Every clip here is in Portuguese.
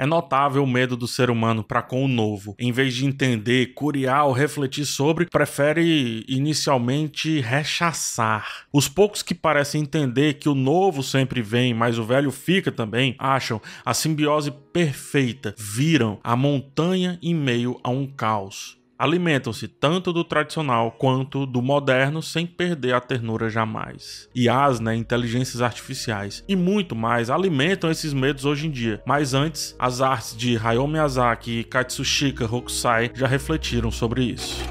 É notável o medo do ser humano para com o novo. Em vez de entender, curiar ou refletir sobre, prefere inicialmente rechaçar. Os poucos que parecem entender que o novo sempre vem, mas o velho fica também, acham a simbiose perfeita, viram a montanha em meio a um caos alimentam-se tanto do tradicional quanto do moderno sem perder a ternura jamais. IAs, né, inteligências artificiais e muito mais alimentam esses medos hoje em dia. Mas antes, as artes de Hayao Miyazaki e Katsushika Hokusai já refletiram sobre isso.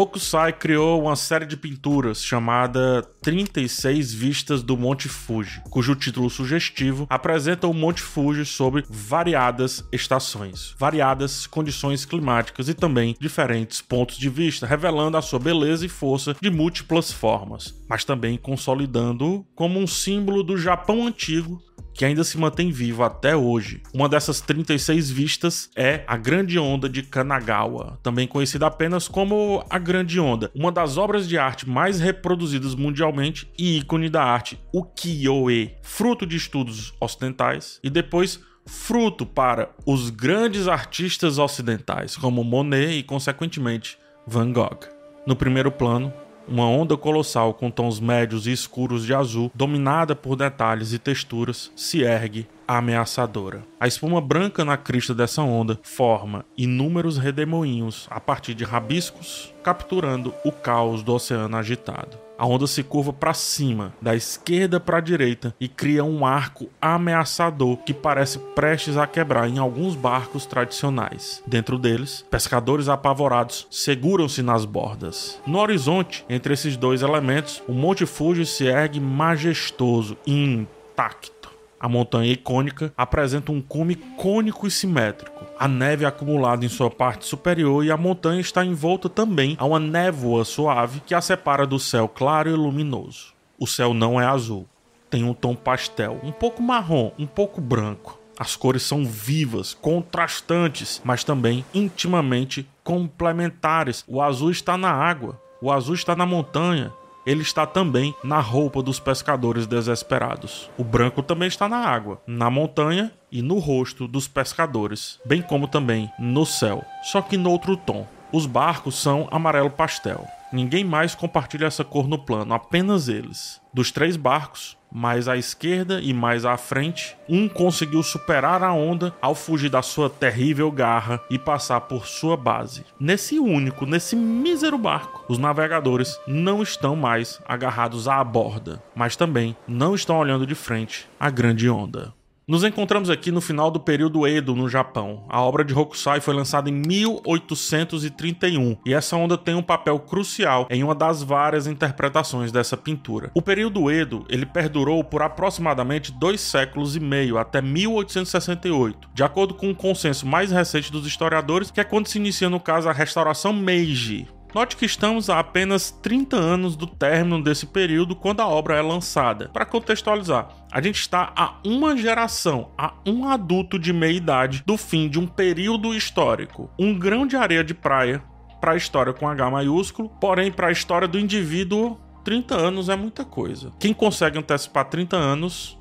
Hokusai criou uma série de pinturas chamada 36 Vistas do Monte Fuji, cujo título sugestivo apresenta o Monte Fuji sob variadas estações, variadas condições climáticas e também diferentes pontos de vista, revelando a sua beleza e força de múltiplas formas, mas também consolidando-o como um símbolo do Japão antigo que ainda se mantém vivo até hoje. Uma dessas 36 vistas é a Grande Onda de Kanagawa, também conhecida apenas como a Grande Onda, uma das obras de arte mais reproduzidas mundialmente e ícone da arte ukiyo-e, fruto de estudos ocidentais e depois fruto para os grandes artistas ocidentais como Monet e consequentemente Van Gogh. No primeiro plano, uma onda colossal com tons médios e escuros de azul, dominada por detalhes e texturas, se ergue ameaçadora. A espuma branca na crista dessa onda forma inúmeros redemoinhos a partir de rabiscos, capturando o caos do oceano agitado. A onda se curva para cima, da esquerda para a direita, e cria um arco ameaçador que parece prestes a quebrar em alguns barcos tradicionais. Dentro deles, pescadores apavorados seguram-se nas bordas. No horizonte, entre esses dois elementos, o Monte Fuji se ergue majestoso e intacto a montanha icônica apresenta um cume cônico e simétrico. A neve é acumulada em sua parte superior e a montanha está envolta também a uma névoa suave que a separa do céu claro e luminoso. O céu não é azul, tem um tom pastel, um pouco marrom, um pouco branco. As cores são vivas, contrastantes, mas também intimamente complementares. O azul está na água, o azul está na montanha, ele está também na roupa dos pescadores desesperados. O branco também está na água, na montanha e no rosto dos pescadores, bem como também no céu, só que no outro tom. Os barcos são amarelo pastel. Ninguém mais compartilha essa cor no plano, apenas eles. Dos três barcos, mais à esquerda e mais à frente, um conseguiu superar a onda ao fugir da sua terrível garra e passar por sua base. Nesse único, nesse mísero barco, os navegadores não estão mais agarrados à borda, mas também não estão olhando de frente à grande onda. Nos encontramos aqui no final do período Edo, no Japão. A obra de Hokusai foi lançada em 1831 e essa onda tem um papel crucial em uma das várias interpretações dessa pintura. O período Edo ele perdurou por aproximadamente dois séculos e meio, até 1868, de acordo com um consenso mais recente dos historiadores, que é quando se inicia, no caso, a restauração Meiji, Note que estamos a apenas 30 anos do término desse período quando a obra é lançada. Para contextualizar, a gente está a uma geração, a um adulto de meia idade do fim de um período histórico. Um grão de areia de praia para a história com H maiúsculo, porém para a história do indivíduo 30 anos é muita coisa. Quem consegue antecipar 30 anos,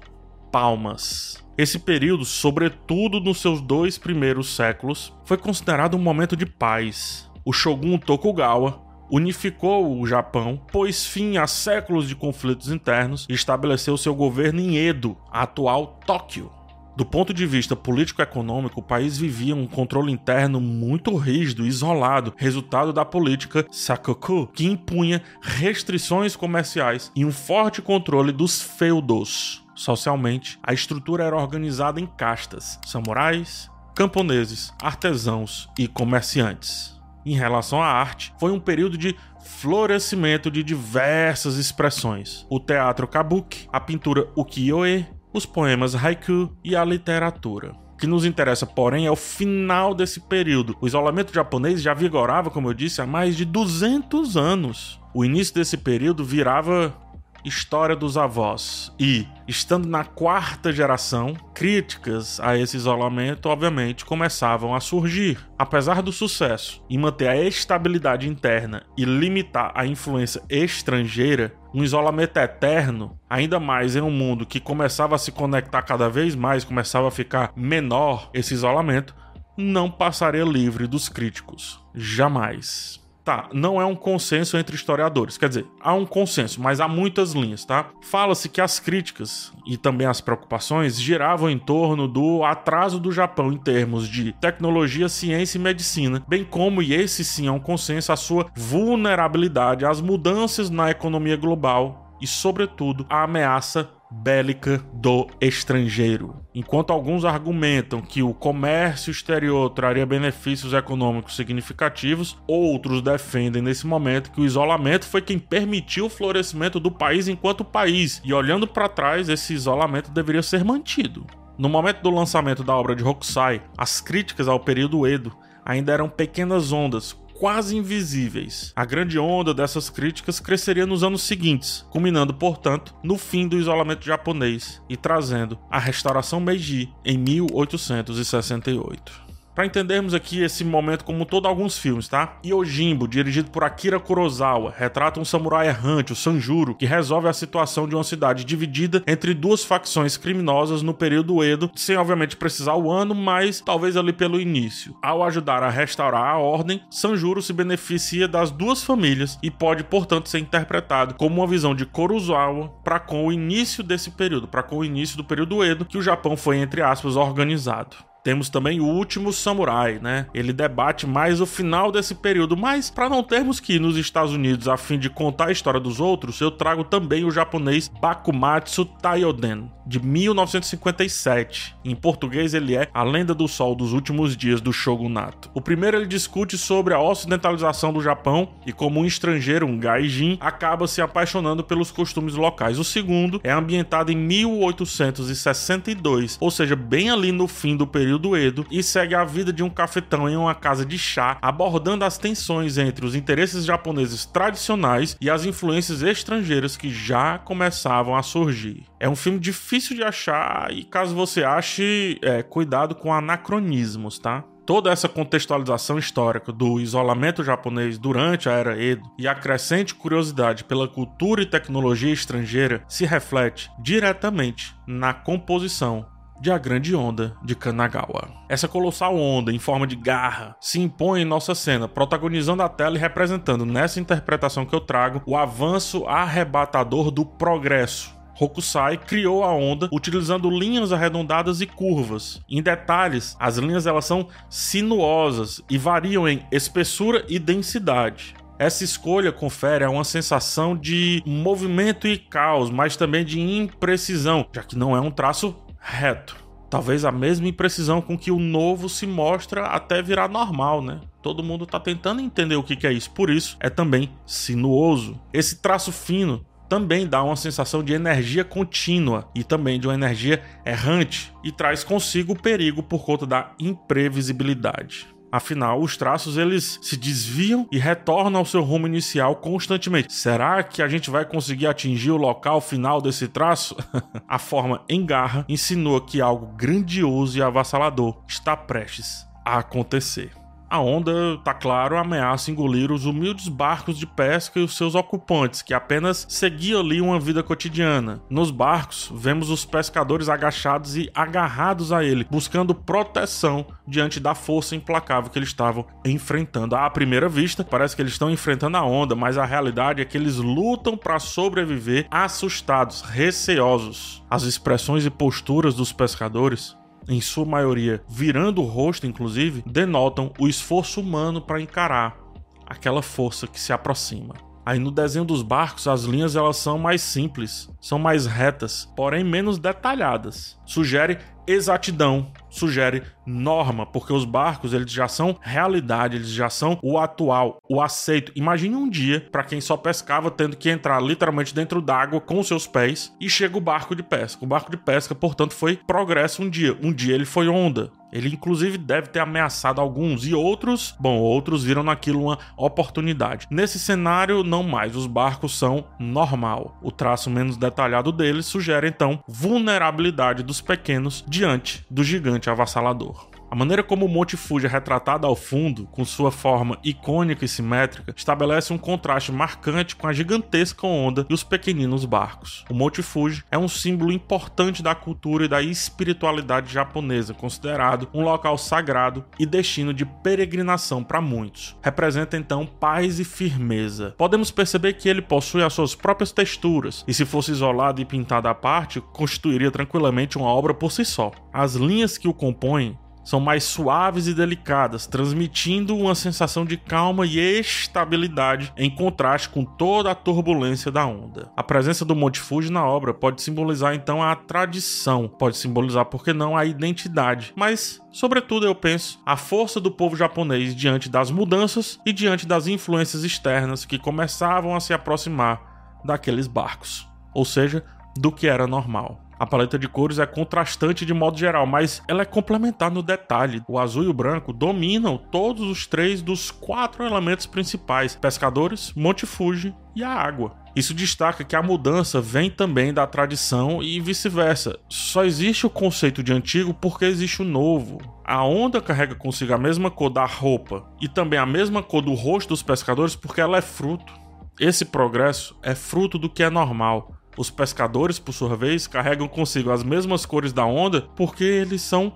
palmas. Esse período, sobretudo nos seus dois primeiros séculos, foi considerado um momento de paz, o shogun Tokugawa unificou o Japão, pôs fim a séculos de conflitos internos e estabeleceu seu governo em Edo, a atual Tóquio. Do ponto de vista político-econômico, o país vivia um controle interno muito rígido e isolado, resultado da política Sakoku, que impunha restrições comerciais e um forte controle dos feudos. Socialmente, a estrutura era organizada em castas: samurais, camponeses, artesãos e comerciantes em relação à arte, foi um período de florescimento de diversas expressões: o teatro kabuki, a pintura ukiyo-e, os poemas haiku e a literatura. O que nos interessa, porém, é o final desse período. O isolamento japonês já vigorava, como eu disse, há mais de 200 anos. O início desse período virava história dos avós e estando na quarta geração, críticas a esse isolamento obviamente começavam a surgir. Apesar do sucesso em manter a estabilidade interna e limitar a influência estrangeira, um isolamento eterno, ainda mais em um mundo que começava a se conectar cada vez mais, começava a ficar menor esse isolamento, não passaria livre dos críticos. Jamais. Tá, não é um consenso entre historiadores. Quer dizer, há um consenso, mas há muitas linhas, tá? Fala-se que as críticas e também as preocupações giravam em torno do atraso do Japão em termos de tecnologia, ciência e medicina, bem como, e esse sim é um consenso, a sua vulnerabilidade às mudanças na economia global e, sobretudo, a ameaça bélica do estrangeiro. Enquanto alguns argumentam que o comércio exterior traria benefícios econômicos significativos, outros defendem nesse momento que o isolamento foi quem permitiu o florescimento do país enquanto país, e olhando para trás, esse isolamento deveria ser mantido. No momento do lançamento da obra de Hokusai, as críticas ao período Edo ainda eram pequenas ondas, quase invisíveis. A grande onda dessas críticas cresceria nos anos seguintes, culminando, portanto, no fim do isolamento japonês e trazendo a restauração Meiji em 1868 para entendermos aqui esse momento como todo alguns filmes, tá? Yojimbo, dirigido por Akira Kurosawa, retrata um samurai errante, o Sanjuro, que resolve a situação de uma cidade dividida entre duas facções criminosas no período Edo, sem obviamente precisar o ano, mas talvez ali pelo início. Ao ajudar a restaurar a ordem, Sanjuro se beneficia das duas famílias e pode, portanto, ser interpretado como uma visão de Kurosawa para com o início desse período, para com o início do período Edo, que o Japão foi entre aspas organizado. Temos também o último samurai, né? Ele debate mais o final desse período, mas para não termos que ir nos Estados Unidos a fim de contar a história dos outros, eu trago também o japonês Bakumatsu Taioden, de 1957. Em português ele é A Lenda do Sol dos Últimos Dias do Shogunato. O primeiro ele discute sobre a ocidentalização do Japão e como um estrangeiro, um gaijin, acaba se apaixonando pelos costumes locais. O segundo é ambientado em 1862, ou seja, bem ali no fim do período período Edo e segue a vida de um cafetão em uma casa de chá, abordando as tensões entre os interesses japoneses tradicionais e as influências estrangeiras que já começavam a surgir. É um filme difícil de achar e caso você ache, é, cuidado com anacronismos, tá? toda essa contextualização histórica do isolamento japonês durante a era Edo e a crescente curiosidade pela cultura e tecnologia estrangeira se reflete diretamente na composição de A Grande Onda de Kanagawa. Essa colossal onda em forma de garra se impõe em nossa cena, protagonizando a tela e representando nessa interpretação que eu trago o avanço arrebatador do progresso Hokusai criou a onda utilizando linhas arredondadas e curvas. Em detalhes, as linhas elas são sinuosas e variam em espessura e densidade. Essa escolha confere uma sensação de movimento e caos, mas também de imprecisão, já que não é um traço reto. Talvez a mesma imprecisão com que o novo se mostra até virar normal, né? Todo mundo está tentando entender o que é isso, por isso é também sinuoso. Esse traço fino também dá uma sensação de energia contínua e também de uma energia errante e traz consigo o perigo por conta da imprevisibilidade. Afinal, os traços eles se desviam e retornam ao seu rumo inicial constantemente. Será que a gente vai conseguir atingir o local final desse traço? a forma em garra insinua que algo grandioso e avassalador está prestes a acontecer. A onda, tá claro, ameaça engolir os humildes barcos de pesca e os seus ocupantes, que apenas seguiam ali uma vida cotidiana. Nos barcos, vemos os pescadores agachados e agarrados a ele, buscando proteção diante da força implacável que eles estavam enfrentando. À primeira vista, parece que eles estão enfrentando a onda, mas a realidade é que eles lutam para sobreviver assustados, receosos. As expressões e posturas dos pescadores em sua maioria virando o rosto, inclusive, denotam o esforço humano para encarar aquela força que se aproxima. Aí no desenho dos barcos as linhas elas são mais simples, são mais retas, porém menos detalhadas. Sugere exatidão, sugere norma, porque os barcos eles já são realidade, eles já são o atual, o aceito. Imagine um dia para quem só pescava tendo que entrar literalmente dentro d'água com os seus pés e chega o barco de pesca. O barco de pesca, portanto, foi progresso um dia. Um dia ele foi onda. Ele inclusive deve ter ameaçado alguns e outros, bom, outros viram naquilo uma oportunidade. Nesse cenário, não mais, os barcos são normal. O traço menos detalhado deles sugere então vulnerabilidade dos pequenos diante do gigante avassalador. A maneira como o Monte Fuji é retratado ao fundo, com sua forma icônica e simétrica, estabelece um contraste marcante com a gigantesca onda e os pequeninos barcos. O Monte Fuji é um símbolo importante da cultura e da espiritualidade japonesa, considerado um local sagrado e destino de peregrinação para muitos. Representa então paz e firmeza. Podemos perceber que ele possui as suas próprias texturas, e se fosse isolado e pintado à parte, constituiria tranquilamente uma obra por si só. As linhas que o compõem são mais suaves e delicadas, transmitindo uma sensação de calma e estabilidade em contraste com toda a turbulência da onda. A presença do Monte Fuji na obra pode simbolizar então a tradição, pode simbolizar, por que não, a identidade, mas, sobretudo, eu penso, a força do povo japonês diante das mudanças e diante das influências externas que começavam a se aproximar daqueles barcos, ou seja, do que era normal. A paleta de cores é contrastante de modo geral, mas ela é complementar no detalhe. O azul e o branco dominam todos os três dos quatro elementos principais: pescadores, Monte Fuji e a água. Isso destaca que a mudança vem também da tradição e vice-versa. Só existe o conceito de antigo porque existe o novo. A onda carrega consigo a mesma cor da roupa e também a mesma cor do rosto dos pescadores porque ela é fruto. Esse progresso é fruto do que é normal. Os pescadores, por sua vez, carregam consigo as mesmas cores da onda porque eles são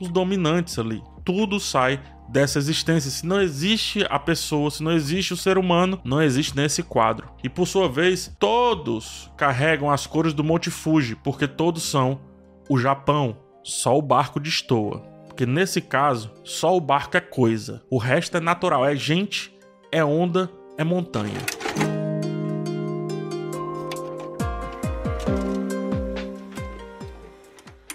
os dominantes ali. Tudo sai dessa existência. Se não existe a pessoa, se não existe o ser humano, não existe nesse quadro. E por sua vez, todos carregam as cores do Monte Fuji, porque todos são o Japão. Só o barco destoa. Porque nesse caso, só o barco é coisa. O resto é natural, é gente, é onda, é montanha.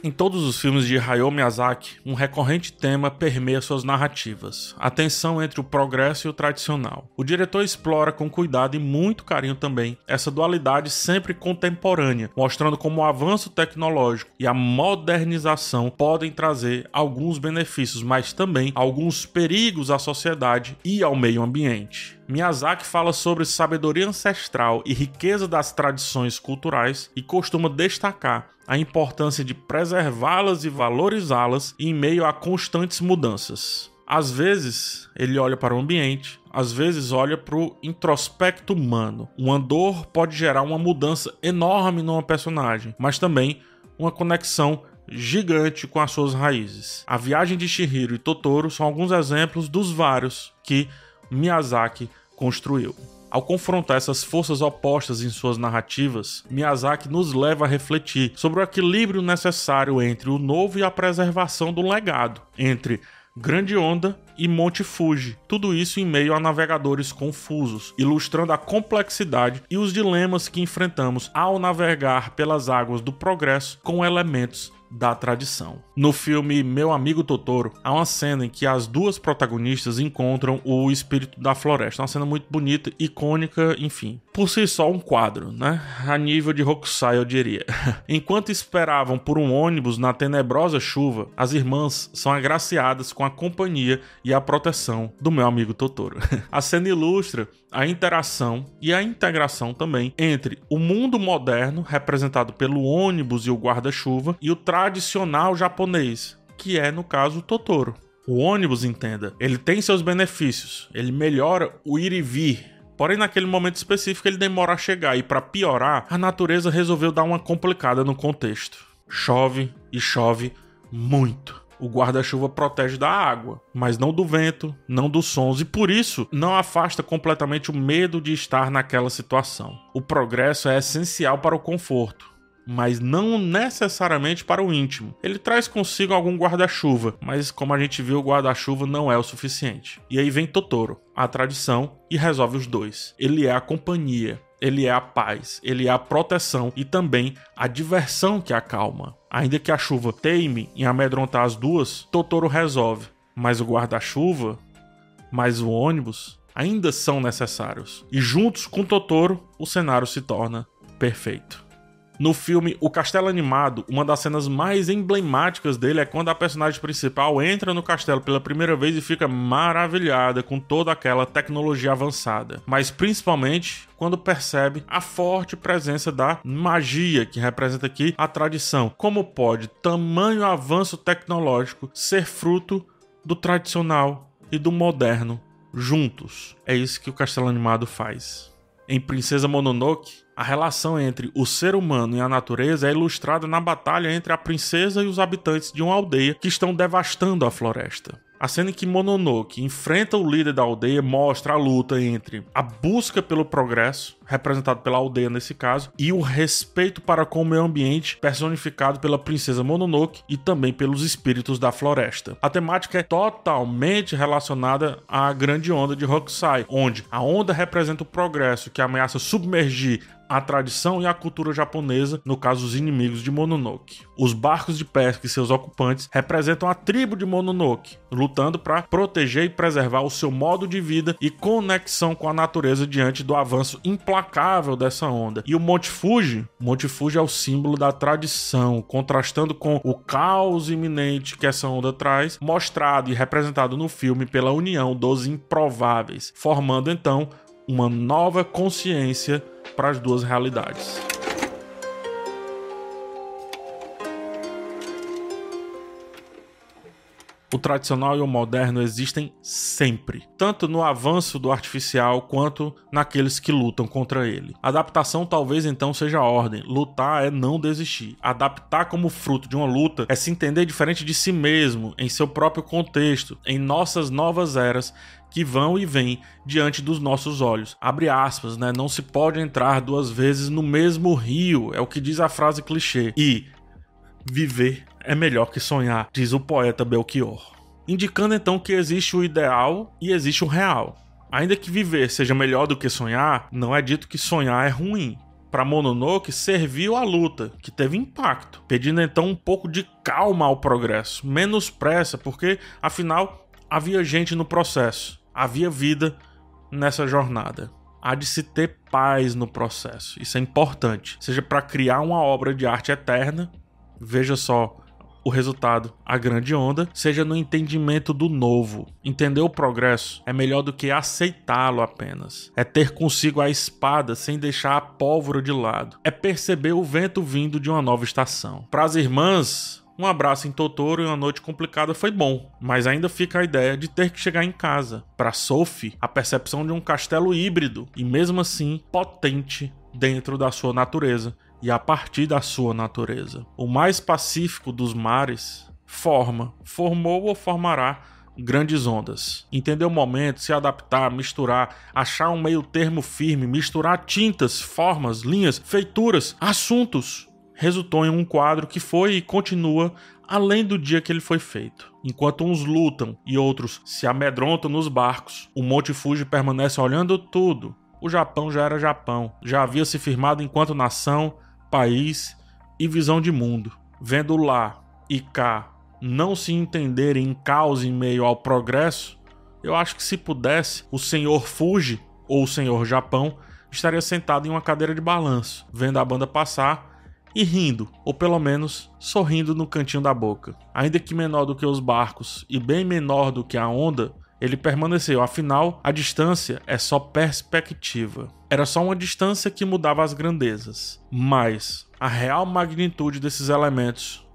Em todos os filmes de Hayao Miyazaki, um recorrente tema permeia suas narrativas: a tensão entre o progresso e o tradicional. O diretor explora com cuidado e muito carinho também essa dualidade sempre contemporânea, mostrando como o avanço tecnológico e a modernização podem trazer alguns benefícios, mas também alguns perigos à sociedade e ao meio ambiente. Miyazaki fala sobre sabedoria ancestral e riqueza das tradições culturais e costuma destacar a importância de preservá-las e valorizá-las em meio a constantes mudanças. Às vezes, ele olha para o ambiente, às vezes olha para o introspecto humano. Uma dor pode gerar uma mudança enorme numa personagem, mas também uma conexão gigante com as suas raízes. A viagem de Shihiro e Totoro são alguns exemplos dos vários que Miyazaki construiu. Ao confrontar essas forças opostas em suas narrativas, Miyazaki nos leva a refletir sobre o equilíbrio necessário entre o novo e a preservação do legado, entre Grande Onda e Monte Fuji. Tudo isso em meio a navegadores confusos, ilustrando a complexidade e os dilemas que enfrentamos ao navegar pelas águas do progresso com elementos da tradição. No filme Meu Amigo Totoro, há uma cena em que as duas protagonistas encontram o espírito da floresta. Uma cena muito bonita, icônica, enfim. Por si só, um quadro, né? A nível de Hokusai, eu diria. Enquanto esperavam por um ônibus na tenebrosa chuva, as irmãs são agraciadas com a companhia e a proteção do meu amigo Totoro. A cena ilustra a interação e a integração também entre o mundo moderno, representado pelo ônibus e o guarda-chuva, e o tradicional japonês, que é, no caso, Totoro. O ônibus, entenda, ele tem seus benefícios, ele melhora o ir e vir. Porém, naquele momento específico, ele demora a chegar, e para piorar, a natureza resolveu dar uma complicada no contexto. Chove e chove muito o guarda-chuva protege da água, mas não do vento, não dos sons, e por isso não afasta completamente o medo de estar naquela situação. O progresso é essencial para o conforto, mas não necessariamente para o íntimo. Ele traz consigo algum guarda-chuva, mas como a gente viu, o guarda-chuva não é o suficiente. E aí vem Totoro, a tradição, e resolve os dois. Ele é a companhia, ele é a paz, ele é a proteção e também a diversão que acalma. Ainda que a chuva teime em amedrontar as duas, Totoro resolve. Mas o guarda-chuva, mais o ônibus, ainda são necessários. E juntos com Totoro, o cenário se torna perfeito. No filme O Castelo Animado, uma das cenas mais emblemáticas dele é quando a personagem principal entra no castelo pela primeira vez e fica maravilhada com toda aquela tecnologia avançada. Mas principalmente quando percebe a forte presença da magia que representa aqui a tradição. Como pode tamanho avanço tecnológico ser fruto do tradicional e do moderno juntos? É isso que o Castelo Animado faz. Em Princesa Mononoke, a relação entre o ser humano e a natureza é ilustrada na batalha entre a princesa e os habitantes de uma aldeia que estão devastando a floresta. A cena em que Mononoke enfrenta o líder da aldeia mostra a luta entre a busca pelo progresso, representado pela aldeia nesse caso, e o respeito para com o meio ambiente, personificado pela princesa Mononoke e também pelos espíritos da floresta. A temática é totalmente relacionada à grande onda de Hokusai, onde a onda representa o progresso que ameaça submergir a tradição e a cultura japonesa, no caso os inimigos de Mononoke. Os barcos de pesca e seus ocupantes representam a tribo de Mononoke, lutando para proteger e preservar o seu modo de vida e conexão com a natureza diante do avanço implacável dessa onda. E o Monte Fuji, Monte Fuji é o símbolo da tradição, contrastando com o caos iminente que essa onda traz, mostrado e representado no filme pela união dos improváveis, formando então uma nova consciência para as duas realidades. O tradicional e o moderno existem sempre, tanto no avanço do artificial quanto naqueles que lutam contra ele. Adaptação talvez então seja a ordem. Lutar é não desistir. Adaptar como fruto de uma luta é se entender diferente de si mesmo, em seu próprio contexto, em nossas novas eras que vão e vêm diante dos nossos olhos. Abre aspas, né? Não se pode entrar duas vezes no mesmo rio, é o que diz a frase clichê. E viver é melhor que sonhar, diz o poeta Belchior. Indicando então que existe o ideal e existe o real. Ainda que viver seja melhor do que sonhar, não é dito que sonhar é ruim. Para Mononoke serviu a luta, que teve impacto, pedindo então um pouco de calma ao progresso, menos pressa, porque afinal havia gente no processo havia vida nessa jornada. Há de se ter paz no processo. Isso é importante. Seja para criar uma obra de arte eterna, veja só o resultado, a grande onda, seja no entendimento do novo. Entender o progresso é melhor do que aceitá-lo apenas. É ter consigo a espada sem deixar a pólvora de lado. É perceber o vento vindo de uma nova estação. Para as irmãs, um abraço em Totoro e uma noite complicada foi bom, mas ainda fica a ideia de ter que chegar em casa. Para Sophie, a percepção de um castelo híbrido e mesmo assim potente dentro da sua natureza e a partir da sua natureza. O mais pacífico dos mares forma, formou ou formará grandes ondas. Entender o momento, se adaptar, misturar, achar um meio termo firme, misturar tintas, formas, linhas, feituras, assuntos resultou em um quadro que foi e continua além do dia que ele foi feito. Enquanto uns lutam e outros se amedrontam nos barcos, o Monte Fuji permanece olhando tudo. O Japão já era Japão, já havia se firmado enquanto nação, país e visão de mundo. Vendo lá e cá não se entenderem em caos em meio ao progresso, eu acho que se pudesse, o senhor Fuji ou o senhor Japão estaria sentado em uma cadeira de balanço, vendo a banda passar e rindo, ou pelo menos sorrindo no cantinho da boca. Ainda que menor do que os barcos e bem menor do que a onda, ele permaneceu, afinal, a distância é só perspectiva. Era só uma distância que mudava as grandezas, mas a real magnitude desses elementos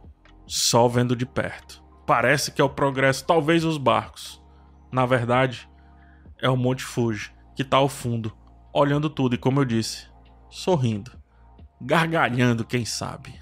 só vendo de perto. Parece que é o progresso, talvez os barcos. Na verdade, é o Monte Fuji, que está ao fundo, olhando tudo e, como eu disse, sorrindo gargalhando, quem sabe.